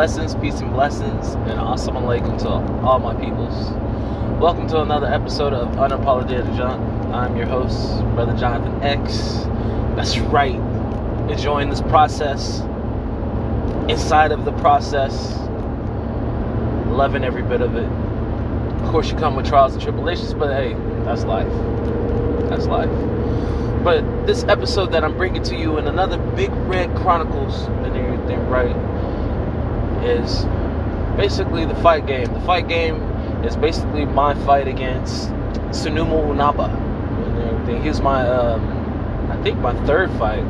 blessings, peace and blessings, and awesome alaikum to all my peoples. Welcome to another episode of Unapologetic Junk. I'm your host, Brother Jonathan X. That's right. Enjoying this process, inside of the process, loving every bit of it. Of course, you come with trials and tribulations, but hey, that's life. That's life. But this episode that I'm bringing to you in another Big Red Chronicles and everything, right, is basically the fight game. The fight game is basically my fight against Sunumu Inaba and everything. Was my, um, I think my third fight.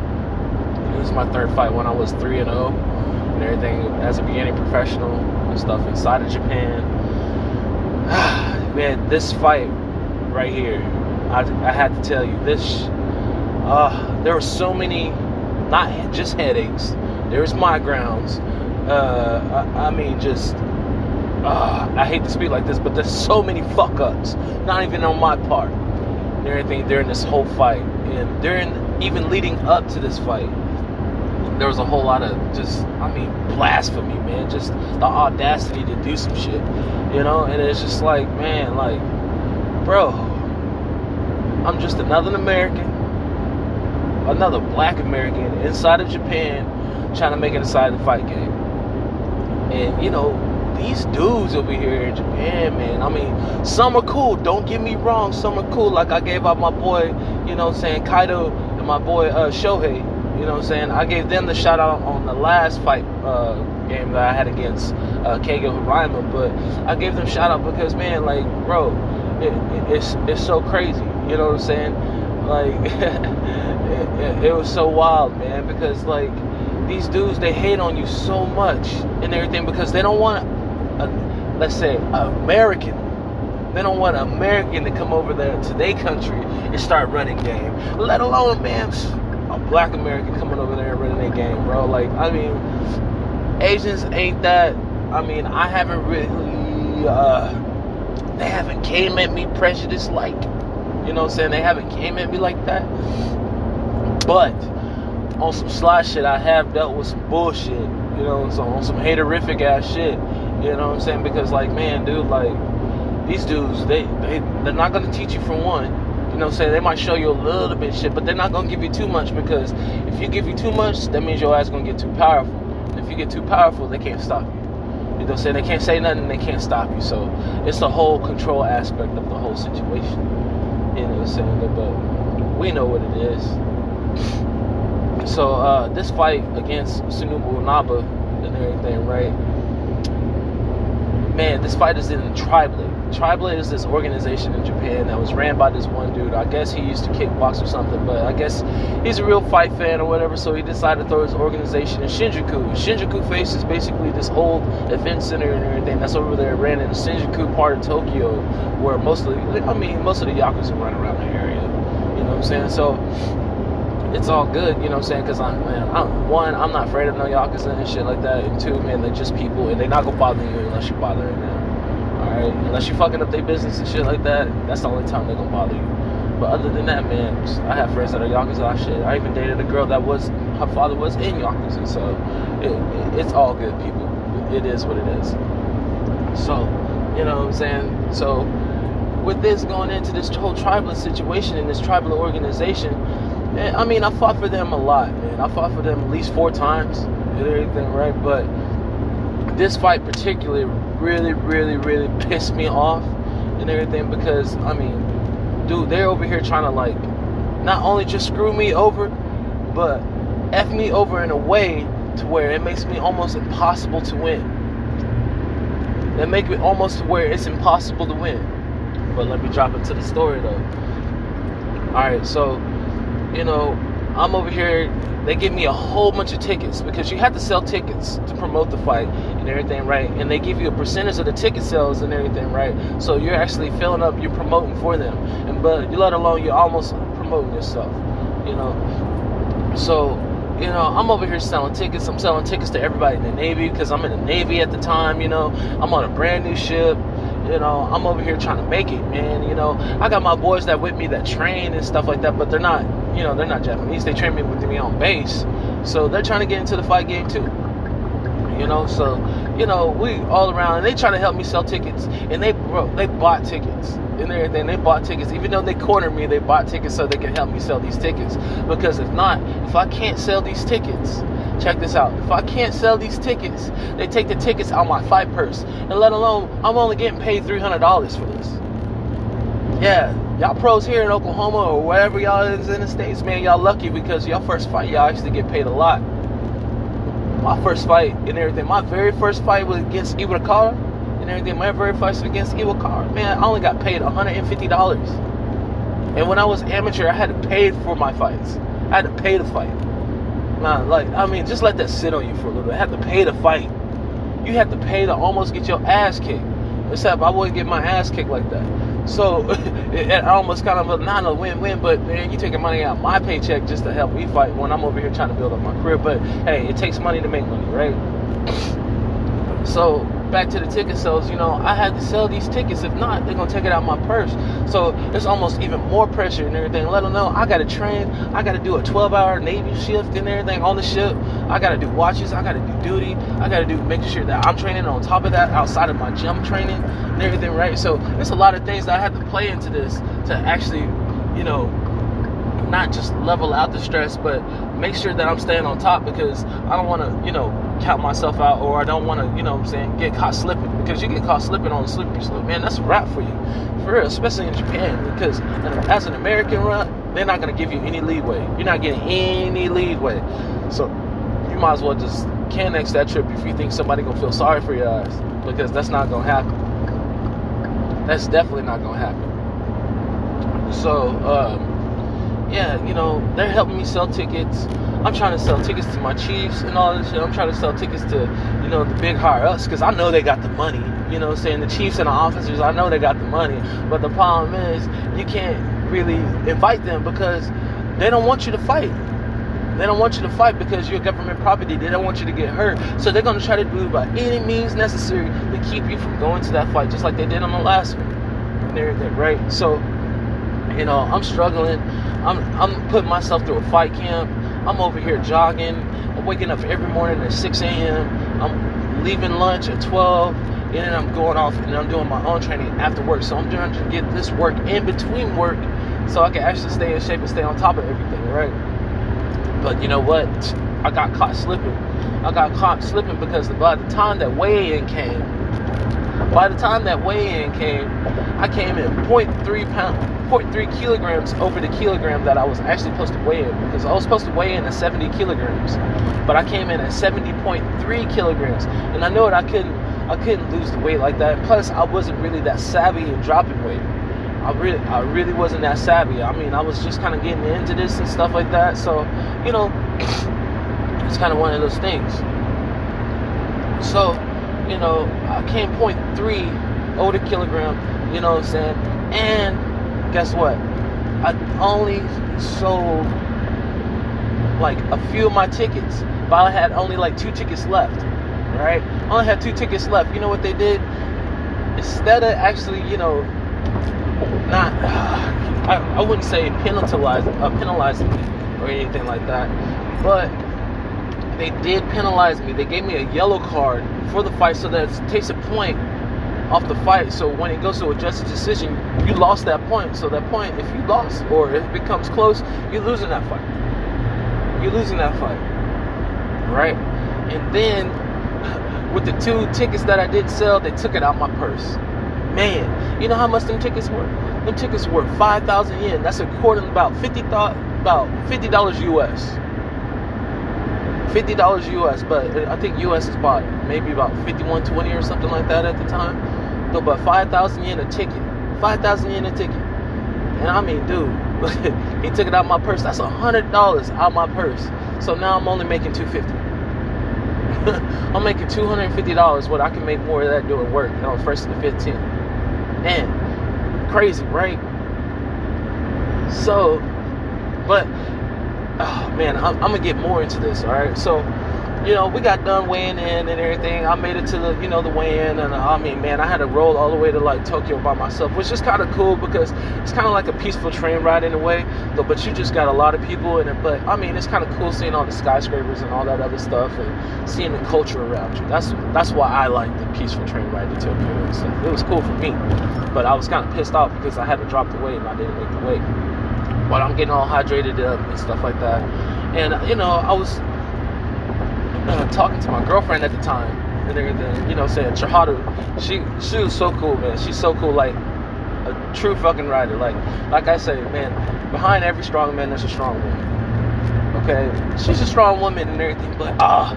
He was my third fight when I was 3 and 0 and everything as a beginning professional and stuff inside of Japan. Man, this fight right here, I, I had to tell you, this uh, there were so many, not just headaches. There was migraines. Uh, I, I, mean, just uh, I hate to speak like this, but there's so many fuck ups. Not even on my part. Everything during this whole fight, and during even leading up to this fight, there was a whole lot of just, I mean, blasphemy, man. Just the audacity to do some shit, you know. And it's just like, man, like, bro, I'm just another American another black American inside of Japan trying to make it inside the fight game. And you know, these dudes over here in Japan, man, I mean, some are cool, don't get me wrong, some are cool. Like I gave out my boy, you know saying, Kaido and my boy uh, Shohei, you know what I'm saying? I gave them the shout out on the last fight uh, game that I had against uh, Keigo Hirayama, but I gave them shout out because, man, like, bro, it, it, it's, it's so crazy, you know what I'm saying? Like, it, it, was so wild, man, because like these dudes they hate on you so much and everything because they don't want, a, let's say, American. They don't want an American to come over there to their country and start running game. Let alone, man, a black American coming over there and running their game, bro. Like, I mean, Asians ain't that. I mean, I haven't really. Uh, they haven't came at me prejudiced like you know what I'm saying? They haven't came at me like that. But on some sly shit, I have dealt with some bullshit. You know, so on some haterific ass shit. You know what I'm saying? Because like, man, dude, like these dudes, they they they're not gonna teach you for one. You know what I'm saying? They might show you a little bit shit, but they're not gonna give you too much because if you give you too much, that means your ass gonna get too powerful. And if you get too powerful, they can't stop you. You know saying? They can't say nothing, they can't stop you. So it's the whole control aspect of the whole situation. You know what I'm saying? But we know what it is. So uh, this fight against Sunubu Naba and everything, right? Man, this fight is in Tribelate. Tribelate is this organization in Japan that was ran by this one dude. I guess he used to kickbox or something, but I guess he's a real fight fan or whatever, so he decided to throw his organization in Shinjuku. Shinjuku Face is basically this old event center and everything that's over there, ran in the Shinjuku part of Tokyo, where most of the, I mean, most of the Yakuza run around the area. You know what I'm saying? So it's all good, you know what I'm saying? Because I'm, man, I'm, one, I'm not afraid of no Yakuza and shit like that. And two, man, they're just people and they're not gonna bother you unless you bother them. Alright? Unless you fucking up their business and shit like that, that's the only time they're gonna bother you. But other than that, man, I have friends that are Yakuza shit. I even dated a girl that was, her father was in Yakuza. So it, it, it's all good, people. It is what it is. So, you know what I'm saying? So, with this going into this whole tribal situation and this tribal organization, man, I mean, I fought for them a lot, man. I fought for them at least four times and everything, right? But this fight particularly really, really, really pissed me off and everything because I mean, dude, they're over here trying to like not only just screw me over, but f me over in a way to where it makes me almost impossible to win. They make it almost to where it's impossible to win. But let me drop into the story though. Alright, so you know, I'm over here. They give me a whole bunch of tickets because you have to sell tickets to promote the fight and everything, right? And they give you a percentage of the ticket sales and everything, right? So you're actually filling up, you're promoting for them, and but you let alone you're almost promoting yourself, you know. So you know, I'm over here selling tickets. I'm selling tickets to everybody in the Navy because I'm in the Navy at the time. You know, I'm on a brand new ship. You know, I'm over here trying to make it, man. You know, I got my boys that with me that train and stuff like that, but they're not you know, they're not Japanese. They train me with me on base, so they're trying to get into the fight game too. You know, so you know, we all around, and they try to help me sell tickets, and they bro, they bought tickets and everything. They bought tickets, even though they cornered me. They bought tickets so they can help me sell these tickets. Because if not, if I can't sell these tickets, check this out. If I can't sell these tickets, they take the tickets out my fight purse, and let alone I'm only getting paid three hundred dollars for this. Yeah, y'all pros here in Oklahoma or wherever y'all is in the states, man, y'all lucky because y'all first fight y'all actually get paid a lot. My first fight and everything, my very first fight was against Iwakara and everything. My very first fight was against Iwakara, man, I only got paid $150. And when I was amateur, I had to pay for my fights. I had to pay to fight. Nah, like I mean, just let that sit on you for a little bit. I had to pay to fight. You had to pay to almost get your ass kicked. Except I wouldn't get my ass kicked like that. So it, almost kind of a, not a win-win, but man, you taking money out my paycheck just to help me fight when I'm over here trying to build up my career. But hey, it takes money to make money, right? So back to the ticket sales, you know, I had to sell these tickets. If not, they're gonna take it out of my purse. So it's almost even more pressure and everything. Let them know I gotta train. I gotta do a 12-hour Navy shift and everything on the ship. I gotta do watches. I gotta do duty. I gotta do making sure that I'm training on top of that outside of my gym training and everything, right? So there's a lot of things that I had to play into this to actually, you know, not just level out the stress, but make sure that I'm staying on top because I don't want to, you know, count myself out or I don't want to, you know I'm saying, get caught slipping. Because you get caught slipping on a slippery slope, man, that's a wrap for you. For real, especially in Japan. Because as an American run, they're not going to give you any leeway. You're not getting any leeway. So you might as well just can Canex that trip if you think somebody going to feel sorry for your ass. Because that's not going to happen. That's definitely not going to happen. So, um, yeah, you know, they're helping me sell tickets. I'm trying to sell tickets to my Chiefs and all this shit. I'm trying to sell tickets to, you know, the big higher ups because I know they got the money. You know, saying the Chiefs and the officers, I know they got the money. But the problem is, you can't really invite them because they don't want you to fight. They don't want you to fight because you're government property. They don't want you to get hurt. So they're going to try to do by any means necessary to keep you from going to that fight, just like they did on the last one. And everything, right? So you know, I'm struggling. I'm I'm putting myself through a fight camp. I'm over here jogging. I'm waking up every morning at 6 a.m. I'm leaving lunch at 12, and then I'm going off and I'm doing my own training after work. So I'm trying to get this work in between work, so I can actually stay in shape and stay on top of everything, right? But you know what? I got caught slipping. I got caught slipping because by the time that weigh-in came, by the time that weigh-in came, I came in 0.3 pounds 0.3 kilograms over the kilogram that I was actually supposed to weigh in because I was supposed to weigh in at 70 kilograms, but I came in at 70.3 kilograms, and I know that I couldn't I couldn't lose the weight like that. Plus, I wasn't really that savvy in dropping weight. I really I really wasn't that savvy. I mean, I was just kind of getting into this and stuff like that. So, you know, it's kind of one of those things. So, you know, I came three over the kilogram. You know what I'm saying? And guess what? I only sold like a few of my tickets, but I had only like two tickets left. Right? I only had two tickets left. You know what they did? Instead of actually, you know, not, uh, I, I wouldn't say penalizing, uh, penalizing me or anything like that, but they did penalize me. They gave me a yellow card for the fight so that it takes a point off the fight. So when it goes to a justice decision, you lost that point. So that point, if you lost or if it becomes close, you're losing that fight. You're losing that fight. Right? And then with the two tickets that I didn't sell, they took it out my purse. Man, you know how much them tickets were? Them tickets were 5,000 yen. That's equivalent about 50 about $50 US. $50 US, but I think US is about maybe about 51.20 or something like that at the time. No, but 5,000 yen a ticket. 5,000 yen a ticket. And I mean, dude, he took it out my purse. That's a $100 out my purse. So now I'm only making 250 I'm making $250 what I can make more of that doing work, you know, first the 15. Man, crazy, right? So, but, oh man, I'm, I'm gonna get more into this, all right? So, you know, we got done weighing in and everything. I made it to the, you know, the weigh-in, and uh, I mean, man, I had to roll all the way to like Tokyo by myself, which is kind of cool because it's kind of like a peaceful train ride in a way. But you just got a lot of people in it. But I mean, it's kind of cool seeing all the skyscrapers and all that other stuff, and seeing the culture around you. That's that's why I like the peaceful train ride to Tokyo. It was cool for me, but I was kind of pissed off because I had to drop the weight and I didn't make the weight. But I'm getting all hydrated up and stuff like that, and you know, I was uh, talking to my girlfriend at the time and everything, you know, saying Chiharu, she she was so cool, man. She's so cool, like a true fucking rider. Like like I say, man, behind every strong man there's a strong woman. Okay? She's a strong woman and everything, but ah,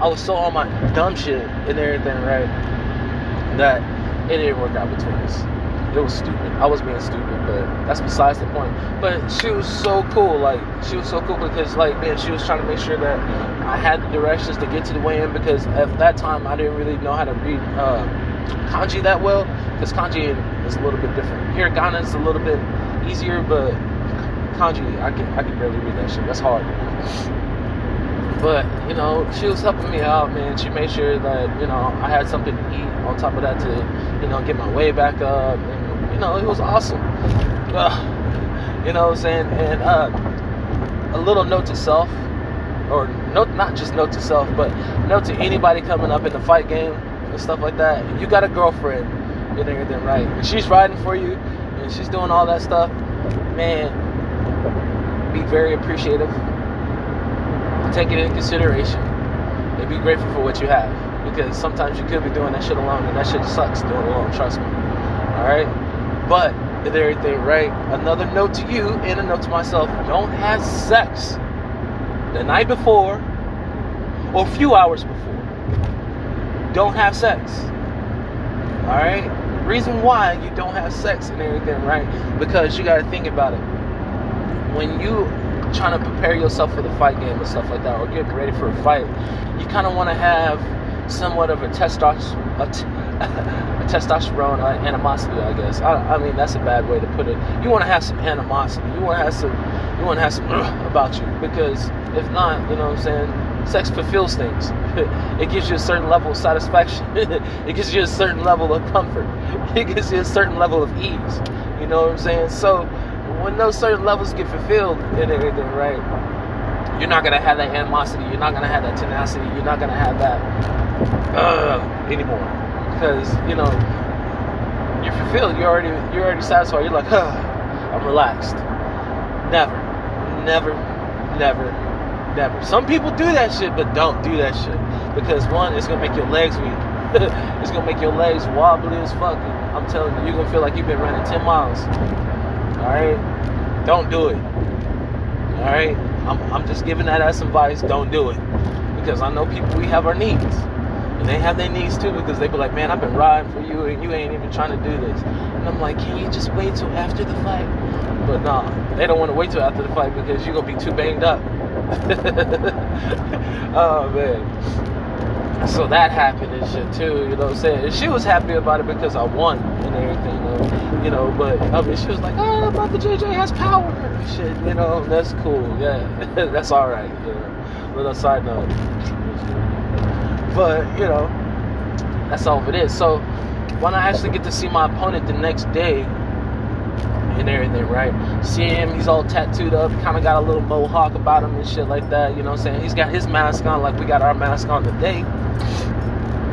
I was so on my dumb shit and everything, right? That it didn't work out between us it was stupid. I was being stupid, but that's besides the point. But she was so cool. Like she was so cool because like man, she was trying to make sure that I had the directions to get to the weigh-in because at that time I didn't really know how to read uh, kanji that well because kanji is a little bit different. Hiragana is a little bit easier, but kanji I can I can barely read that shit. That's hard. But you know, she was helping me out, man. She made sure that you know I had something to eat. On top of that, to you know get my way back up and you know, it was awesome. Uh, you know what I'm saying? And uh, a little note to self, or note, not just note to self, but note to anybody coming up in the fight game and stuff like that. You got a girlfriend and everything, right? And she's riding for you and she's doing all that stuff. Man, be very appreciative. Take it into consideration and be grateful for what you have. Because sometimes you could be doing that shit alone and that shit sucks doing it alone, trust me. Alright? But and everything, right? Another note to you and a note to myself: don't have sex the night before or a few hours before. Don't have sex. All right. Reason why you don't have sex and everything, right? Because you got to think about it. When you trying to prepare yourself for the fight game and stuff like that, or getting ready for a fight, you kind of want to have somewhat of a testosterone a testosterone uh, animosity, I guess. I, I, mean, that's a bad way to put it. You want to have some animosity. You want to have some. You want to have some about you because if not, you know what I'm saying. Sex fulfills things. it gives you a certain level of satisfaction. it gives you a certain level of comfort. It gives you a certain level of ease. You know what I'm saying? So when those certain levels get fulfilled and everything, right? You're not gonna have that animosity. You're not gonna have that tenacity. You're not gonna have that uh, anymore because you know you're fulfilled. You're already you're already satisfied. You're like, huh, I'm relaxed. Never, never, never, never. Some people do that shit, but don't do that shit because one, it's gonna make your legs weak. it's gonna make your legs wobbly as fuck. I'm telling you, you're gonna feel like you've been running 10 miles. All right, don't do it. All right, I'm, I'm just giving that as advice. Don't do it because I know people. We have our needs. And they have their needs too because they be like, man, I've been riding for you and you ain't even trying to do this. And I'm like, can you just wait till after the fight? But nah, they don't want to wait till after the fight because you're going to be too banged up. oh, man. So that happened and shit too, you know what I'm saying? And she was happy about it because I won and everything, you know. But I mean, she was like, "Oh, Brother JJ has power." Shit, you know, that's cool. Yeah, that's all right. You know, little side note. But, you know, that's all it is. So when I actually get to see my opponent the next day and everything, right? See him, he's all tattooed up, kind of got a little mohawk about him and shit like that, you know what I'm saying? He's got his mask on like we got our mask on today.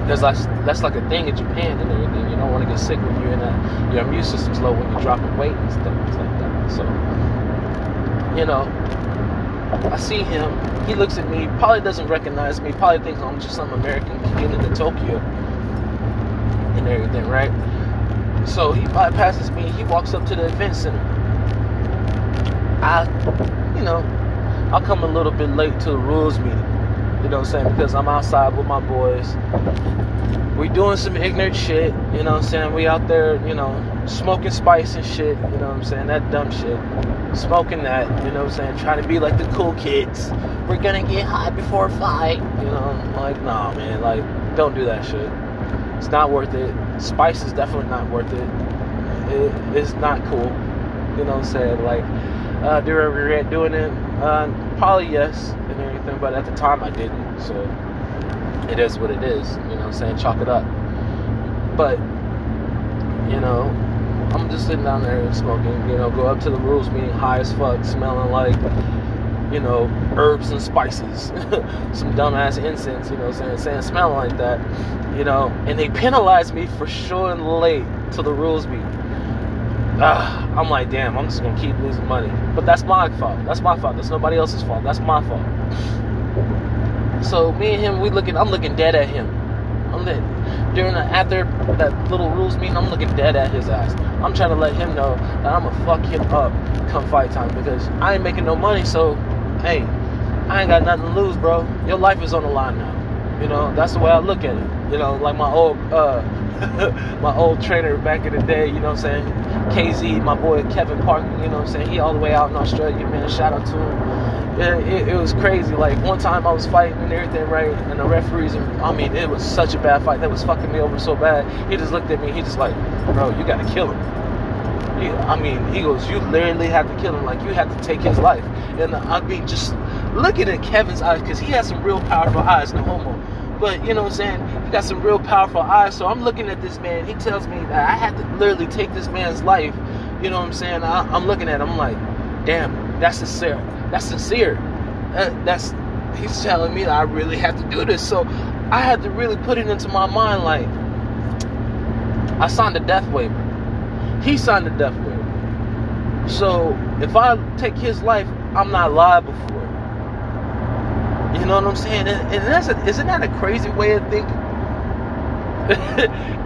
Because that's, that's like a thing in Japan and everything. You don't want to get sick when you're in a, your immune system's low when you're dropping weight and stuff like that. So, you know, I see him. He looks at me. Probably doesn't recognize me. Probably thinks I'm just some American getting into Tokyo and everything, right? So he bypasses me. He walks up to the event center. I, you know, I'll come a little bit late to the rules meeting. You know what I'm saying? Because I'm outside with my boys. We doing some ignorant shit. You know what I'm saying? We out there, you know, smoking spice and shit, you know what I'm saying? That dumb shit. Smoking that, you know what I'm saying? Trying to be like the cool kids. We're gonna get high before a fight. You know, like, nah, man, like, don't do that shit. It's not worth it. Spice is definitely not worth it. it it's not cool. You know what I'm saying? Like, uh, do I regret doing it? Uh, probably yes but at the time I didn't. So, it is what it is. You know, I'm saying chalk it up. But you know, I'm just sitting down there smoking. You know, go up to the rules meeting high as fuck, smelling like you know herbs and spices, some dumbass incense. You know, what I'm saying saying smelling like that. You know, and they penalized me for showing late to the rules meeting. I'm like, damn, I'm just gonna keep losing money. But that's my fault. That's my fault. That's nobody else's fault. That's my fault. So me and him, we looking. I'm looking dead at him. I'm lit. During the, after that little rules meeting, I'm looking dead at his ass. I'm trying to let him know that I'm gonna fuck him up come fight time because I ain't making no money. So, hey, I ain't got nothing to lose, bro. Your life is on the line now. You know, that's the way I look at it. You know, like my old uh, my old trainer back in the day, you know what I'm saying? KZ, my boy Kevin Parker, you know what I'm saying? He all the way out in Australia, man. Shout out to him. It, it, it, was crazy. Like one time I was fighting and everything, right? And the referees, I mean, it was such a bad fight. That was fucking me over so bad. He just looked at me. He just like, bro, you gotta kill him. He, I mean, he goes, you literally have to kill him. Like you have to take his life. And I mean, just looking at Kevin's eyes, because he has some real powerful eyes, no homo. But you know what I'm saying? He got some real powerful eyes. So I'm looking at this man. He tells me that I had to literally take this man's life. You know what I'm saying? I, am looking at him. I'm like, damn, that's sincere. That's sincere. Uh, that's he's telling me that I really have to do this. So I had to really put it into my mind like I signed a death waiver. He signed a death waiver. So if I take his life, I'm not liable for it. You know what I'm saying? And, and that's a, isn't that a crazy way of thinking?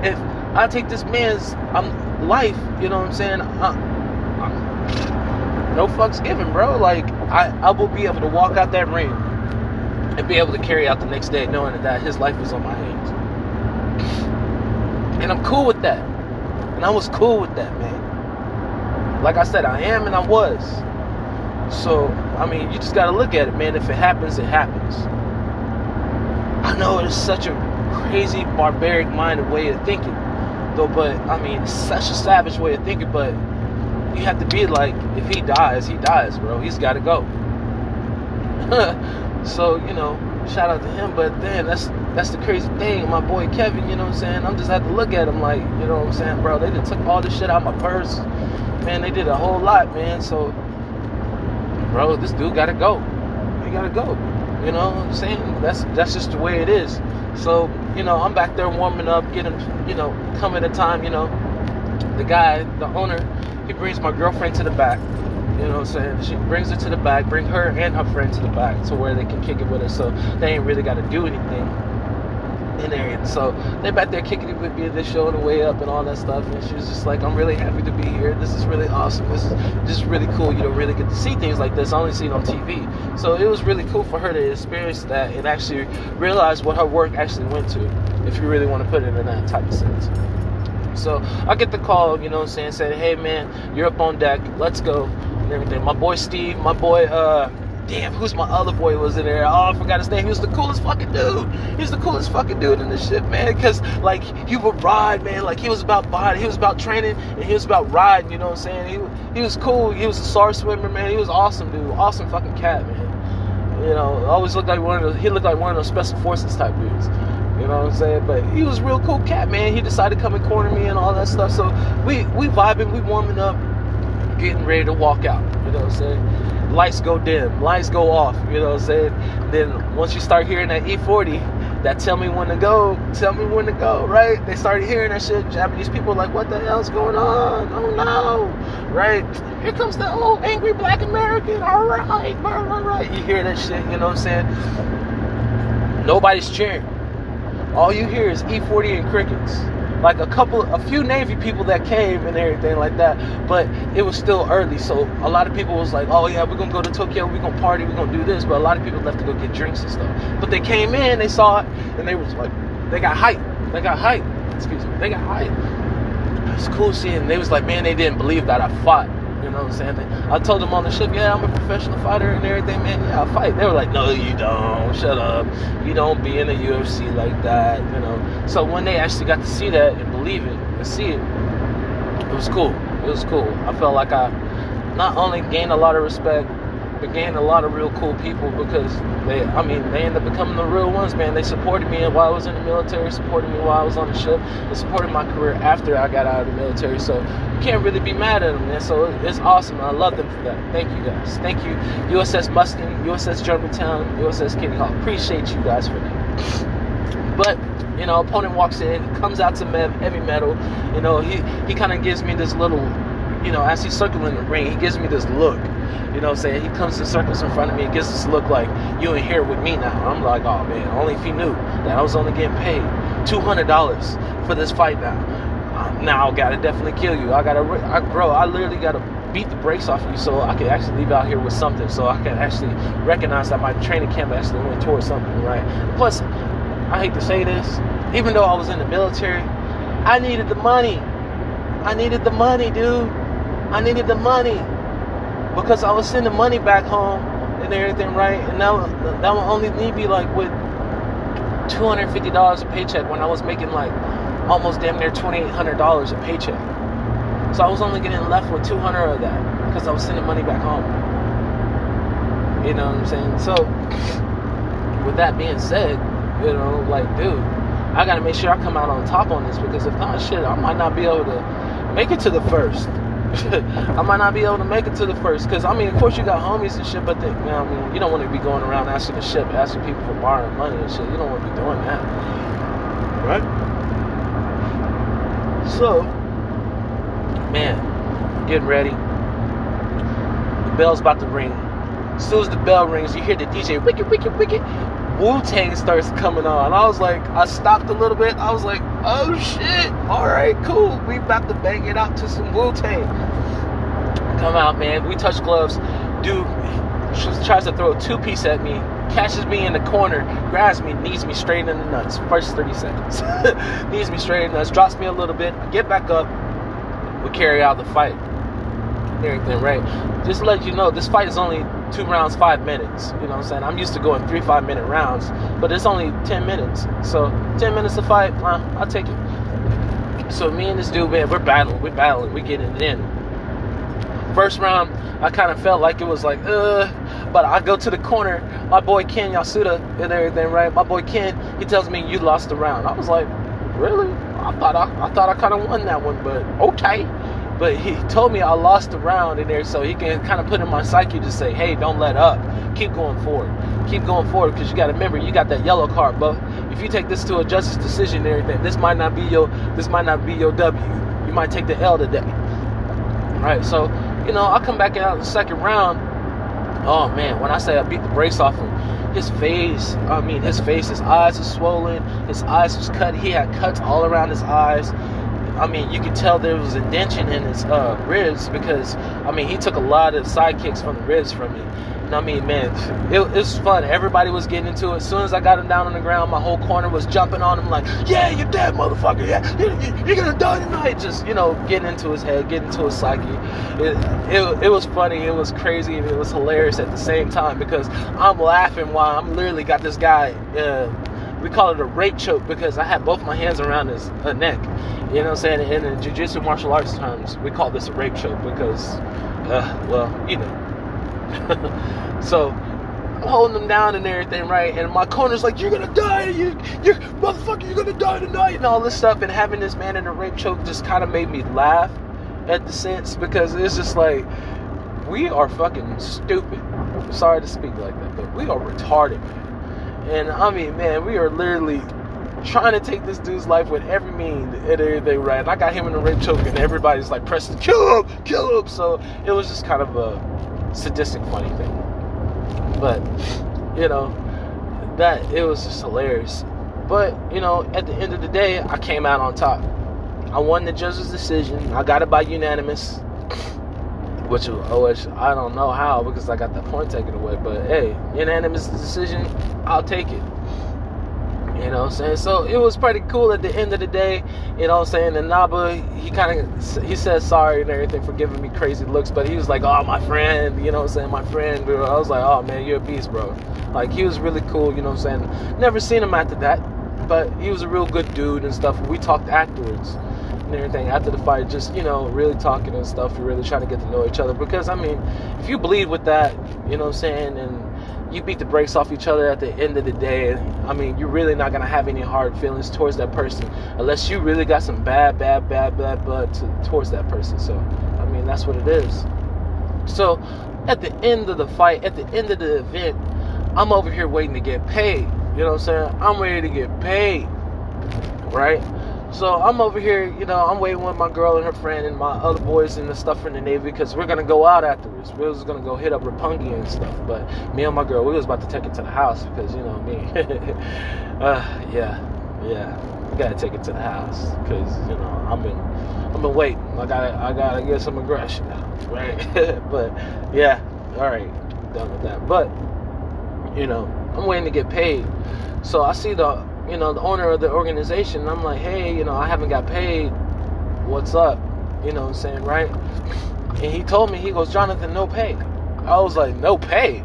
if I take this man's um, life, you know what I'm saying? I, I, no fucks given, bro. Like I, I will be able to walk out that ring and be able to carry out the next day, knowing that his life is on my hands. And I'm cool with that. And I was cool with that, man. Like I said, I am and I was. So, I mean, you just got to look at it, man. If it happens, it happens. I know it's such a crazy, barbaric minded way of thinking, though, but I mean, it's such a savage way of thinking, but you have to be like, if he dies, he dies, bro. He's got to go. so, you know, shout out to him, but then that's that's the crazy thing. My boy Kevin, you know what I'm saying? I'm just had to look at him like, you know what I'm saying, bro? They just took all this shit out of my purse. Man, they did a whole lot, man. So bro, this dude gotta go. He gotta go. You know what I'm saying? That's that's just the way it is. So, you know, I'm back there warming up, getting, you know, coming to time, you know. The guy, the owner, he brings my girlfriend to the back. You know what I'm saying? She brings her to the back, bring her and her friend to the back to where they can kick it with her so they ain't really gotta do anything there. So they back there kicking it with me at this show on the way up and all that stuff. And she was just like, I'm really happy to be here. This is really awesome. This is just really cool. You don't really get to see things like this. I only see it on TV. So it was really cool for her to experience that and actually realize what her work actually went to, if you really want to put it in that type of sense. So I get the call, you know what I'm saying, saying, hey man, you're up on deck, let's go, and everything. My boy Steve, my boy uh damn, who's my other boy was in there? Oh, I forgot his name. He was the coolest fucking dude. He was the coolest fucking dude in this shit, man. Cause like he would ride, man. Like he was about body, he was about training, and he was about riding. You know what I'm saying? He he was cool. He was a SAR swimmer, man. He was awesome, dude. Awesome fucking cat, man. You know, always looked like one of those. He looked like one of those special forces type dudes. You know what I'm saying? But he was real cool cat, man. He decided to come and corner me and all that stuff. So we we vibing, we warming up, getting ready to walk out. You know what I'm saying? Lights go dim, lights go off, you know what I'm saying? Then once you start hearing that E40, that tell me when to go, tell me when to go, right? They started hearing that shit. Japanese people like, what the hell's going on? Oh no, right? Here comes the old angry black American. All right, all right. You hear that shit, you know what I'm saying? Nobody's cheering. All you hear is E40 and crickets like a couple, a few Navy people that came and everything like that. But it was still early, so a lot of people was like, "Oh yeah, we're gonna go to Tokyo, we're gonna party, we're gonna do this." But a lot of people left to go get drinks and stuff. But they came in, they saw it, and they was like, they got hype. They got hype. Excuse me, they got hype. It's cool seeing. They was like, man, they didn't believe that I fought. You know what I'm saying? I told them on the ship, yeah, I'm a professional fighter and everything, man. Yeah, I fight. They were like, no, you don't. Shut up. You don't be in the UFC like that, you know. So when they actually got to see that and believe it and see it, it was cool. It was cool. I felt like I not only gained a lot of respect, began a lot of real cool people because they, I mean, they ended up becoming the real ones, man. They supported me while I was in the military, supported me while I was on the ship, they supported my career after I got out of the military. So you can't really be mad at them, man. So it's awesome. I love them for that. Thank you guys. Thank you, USS Mustang, USS Germantown, USS Kitty Hawk. Appreciate you guys for that. But you know, opponent walks in, comes out to Mev, heavy metal. You know, he he kind of gives me this little, you know, as he's circling the ring, he gives me this look. You know what I'm saying? He comes to circles in front of me and gives this look like, you in here with me now. I'm like, oh man, only if he knew that I was only getting paid $200 for this fight now. Uh, now I gotta definitely kill you. I gotta, I, bro, I literally gotta beat the brakes off of you so I can actually leave out here with something. So I can actually recognize that my training camp actually went towards something, right? Plus, I hate to say this, even though I was in the military, I needed the money. I needed the money, dude. I needed the money because I was sending money back home and everything, right? And that that would only leave me like with two hundred fifty dollars a paycheck when I was making like almost damn near twenty eight hundred dollars a paycheck. So I was only getting left with two hundred of that because I was sending money back home. You know what I'm saying? So with that being said, you know, like dude, I gotta make sure I come out on top on this because if not, shit, I might not be able to make it to the first. I might not be able to make it to the first. Because, I mean, of course, you got homies and shit, but they, you know, I mean, you don't want to be going around asking the ship, asking people for borrowing money and shit. You don't want to be doing that. Right? So, man, getting ready. The bell's about to ring. As soon as the bell rings, you hear the DJ, wicked, wicked, wicked. Wu Tang starts coming on. I was like, I stopped a little bit. I was like, oh shit. All right, cool. We about to bang it out to some Wu Tang. Come out, man. We touch gloves. Dude tries to throw a two piece at me, catches me in the corner, grabs me, knees me straight in the nuts. First 30 seconds. knees me straight in the nuts, drops me a little bit. I get back up. We carry out the fight. Everything, right? Just let you know, this fight is only two rounds, five minutes. You know what I'm saying? I'm used to going three, five minute rounds, but it's only 10 minutes. So 10 minutes to fight, uh, I'll take it. So me and this dude, man, we're battling, we're battling, we're getting it in. First round, I kind of felt like it was like, uh, but I go to the corner, my boy Ken Yasuda and everything, right? My boy Ken, he tells me you lost the round. I was like, really? I thought I, I thought I kind of won that one, but okay. But he told me I lost the round in there, so he can kind of put in my psyche to say, hey, don't let up. Keep going forward. Keep going forward because you got to remember you got that yellow card. But if you take this to a justice decision and everything, this might not be your this might not be your W. You might take the L today. Right. So you know I come back out in the second round. Oh man, when I say I beat the brace off him, his face, I mean his face, his eyes are swollen, his eyes was cut. He had cuts all around his eyes I mean, you could tell there was a dention in his uh, ribs because, I mean, he took a lot of side kicks from the ribs from me. And I mean, man, it, it, was fun. Everybody was getting into it. As soon as I got him down on the ground, my whole corner was jumping on him like, yeah, you're dead, motherfucker. Yeah, you're, you're gonna die tonight. Just, you know, getting into his head, getting into his psyche. It, it, it was funny. It was crazy. And it was hilarious at the same time because I'm laughing while I'm literally got this guy. Uh, we call it a rape choke because I had both my hands around his neck. You know what I'm saying? In the jiu-jitsu martial arts terms, we call this a rape choke because, uh, well, you know. so I'm holding him down and everything, right? And my corner's like, "You're gonna die, you, you motherfucker, you're gonna die tonight," and all this stuff. And having this man in a rape choke just kind of made me laugh at the sense because it's just like we are fucking stupid. Sorry to speak like that, but we are retarded. And I mean, man, we are literally trying to take this dude's life with every mean and everything, right? I got him in a rape choke, and everybody's like pressing, kill him, kill him. So it was just kind of a sadistic, funny thing. But, you know, that, it was just hilarious. But, you know, at the end of the day, I came out on top. I won the judge's decision. I got it by unanimous which uh, which I don't know how because I got the point taken away. But hey, unanimous decision, I'll take it. You know what I'm saying? So it was pretty cool at the end of the day. You know what I'm saying? And Naba, he kind of, he said sorry and everything for giving me crazy looks, but he was like, oh, my friend, you know what I'm saying? My friend. I was like, oh, man, you're a beast, bro. Like, he was really cool, you know what I'm saying? Never seen him after that. but he was a real good dude and stuff. We talked afterwards and everything after the fight, just you know, really talking and stuff. You're really trying to get to know each other because I mean, if you bleed with that, you know what I'm saying, and you beat the brakes off each other at the end of the day, I mean, you're really not gonna have any hard feelings towards that person unless you really got some bad, bad, bad, bad blood to, towards that person. So, I mean, that's what it is. So, at the end of the fight, at the end of the event, I'm over here waiting to get paid. You know what I'm saying? I'm ready to get paid. Right? So I'm over here, you know, I'm waiting with my girl and her friend and my other boys and the stuff from the Navy because we're gonna go out afterwards. We was gonna go hit up Roppongi and stuff. But me and my girl, we was about to take it to the house because you know me. uh, yeah, yeah, we gotta take it to the house because you know I've been, I've been waiting. I gotta, I gotta get some aggression out, right? but yeah, all right, done with that. But you know, I'm waiting to get paid. So I see the, you know, the owner of the organization. I'm like, hey, you know, I haven't got paid. What's up? You know what I'm saying, right? And he told me, he goes, Jonathan, no pay. I was like, no pay?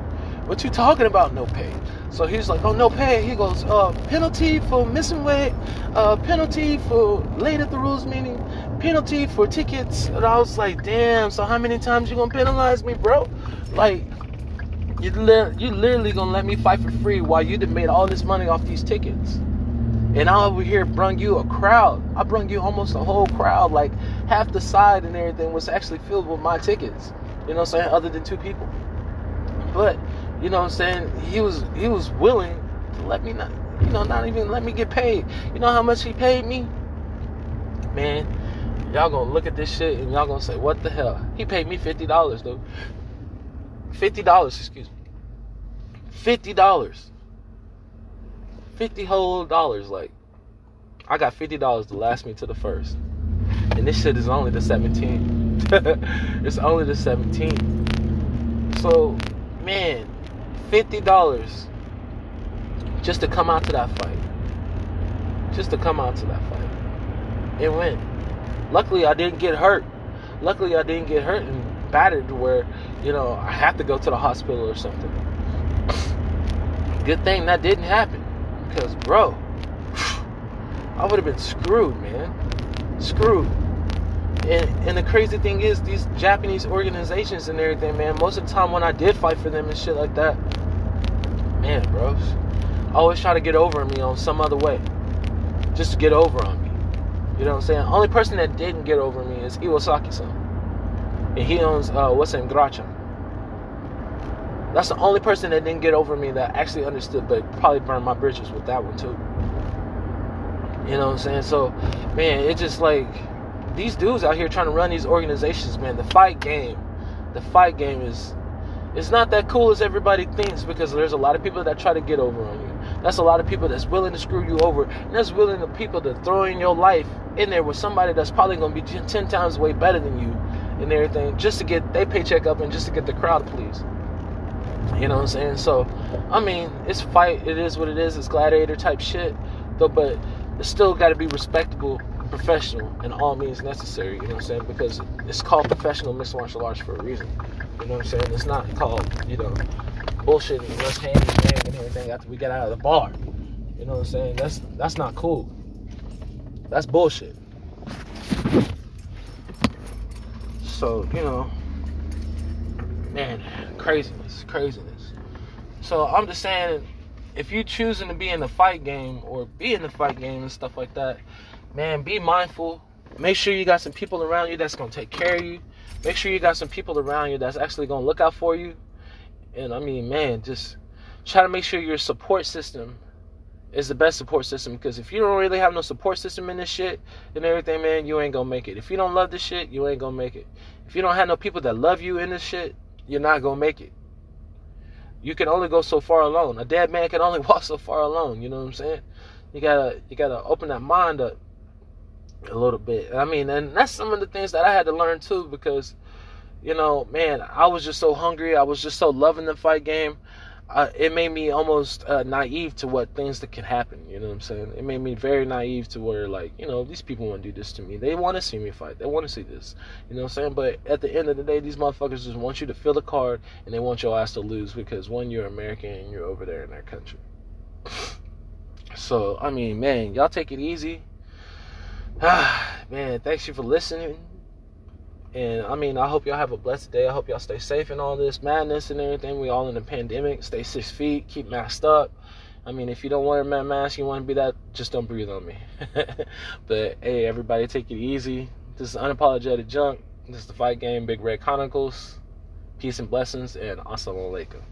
What you talking about, no pay? So he's like, oh, no pay. He goes, uh, penalty for missing weight, uh, penalty for late at the rules meeting, penalty for tickets. And I was like, damn, so how many times you gonna penalize me, bro? Like, you, li- you literally gonna let me fight for free while you done made all this money off these tickets. And I over here brung you a crowd. I brung you almost a whole crowd, like half the side and everything was actually filled with my tickets. You know what I'm saying? Other than two people. But, you know what I'm saying? He was he was willing to let me not you know, not even let me get paid. You know how much he paid me? Man, y'all gonna look at this shit and y'all gonna say, what the hell? He paid me fifty dollars though. Fifty dollars, excuse me. Fifty dollars. Fifty whole dollars. Like, I got fifty dollars to last me to the first, and this shit is only the seventeen. it's only the seventeen. So, man, fifty dollars just to come out to that fight. Just to come out to that fight and win. Luckily, I didn't get hurt. Luckily, I didn't get hurt and battered where, you know, I have to go to the hospital or something. Good thing that didn't happen. Because, bro, I would have been screwed, man. Screwed. And, and the crazy thing is, these Japanese organizations and everything, man, most of the time when I did fight for them and shit like that, man, bros, always try to get over me on some other way. Just to get over on me. You know what I'm saying? Only person that didn't get over me is Iwasaki-san and he owns uh, what's in Grachan. That's the only person that didn't get over me that actually understood, but probably burned my bridges with that one too. You know what I'm saying? So, man, it's just like these dudes out here trying to run these organizations, man. The fight game, the fight game is it's not that cool as everybody thinks because there's a lot of people that try to get over on you. That's a lot of people that's willing to screw you over. And that's willing to people to throw in your life in there with somebody that's probably to be 10 times way better than you and everything just to get their paycheck up and just to get the crowd pleased. You know what I'm saying? So, I mean, it's fight. It is what it is. It's gladiator type shit, though. But it's still got to be respectable, professional, and all means necessary. You know what I'm saying? Because it's called professional mixed martial arts for a reason. You know what I'm saying? It's not called, you know, bullshit and us hand and and everything after we get out of the bar. You know what I'm saying? That's that's not cool. That's bullshit. So, you know, man, craziness, craziness. So I'm just saying, if you choosing to be in the fight game or be in the fight game and stuff like that, man, be mindful. Make sure you got some people around you that's gonna take care of you. Make sure you got some people around you that's actually gonna look out for you. And I mean, man, just try to make sure your support system is the best support system because if you don't really have no support system in this shit and everything, man, you ain't gonna make it. If you don't love this shit, you ain't gonna make it. If you don't have no people that love you in this shit, you're not gonna make it. You can only go so far alone. A dead man can only walk so far alone. You know what I'm saying? You gotta you gotta open that mind up a little bit. I mean, and that's some of the things that I had to learn too because, you know, man, I was just so hungry. I was just so loving the fight game uh, it made me almost uh, naive to what things that can happen. You know what I'm saying? It made me very naive to where, like, you know, these people want to do this to me. They want to see me fight. They want to see this. You know what I'm saying? But at the end of the day, these motherfuckers just want you to fill the card and they want your ass to lose because one, you're American and you're over there in their country. So, I mean, man, y'all take it easy. Ah, man, thanks you for listening. And I mean, I hope y'all have a blessed day. I hope y'all stay safe in all this madness and everything. We all in a pandemic. Stay six feet. Keep masked up. I mean, if you don't wear a mask, you want to be that, just don't breathe on me. but hey, everybody, take it easy. This is unapologetic junk. This is the fight game, Big Red Chronicles. Peace and blessings, and assalamu alaikum.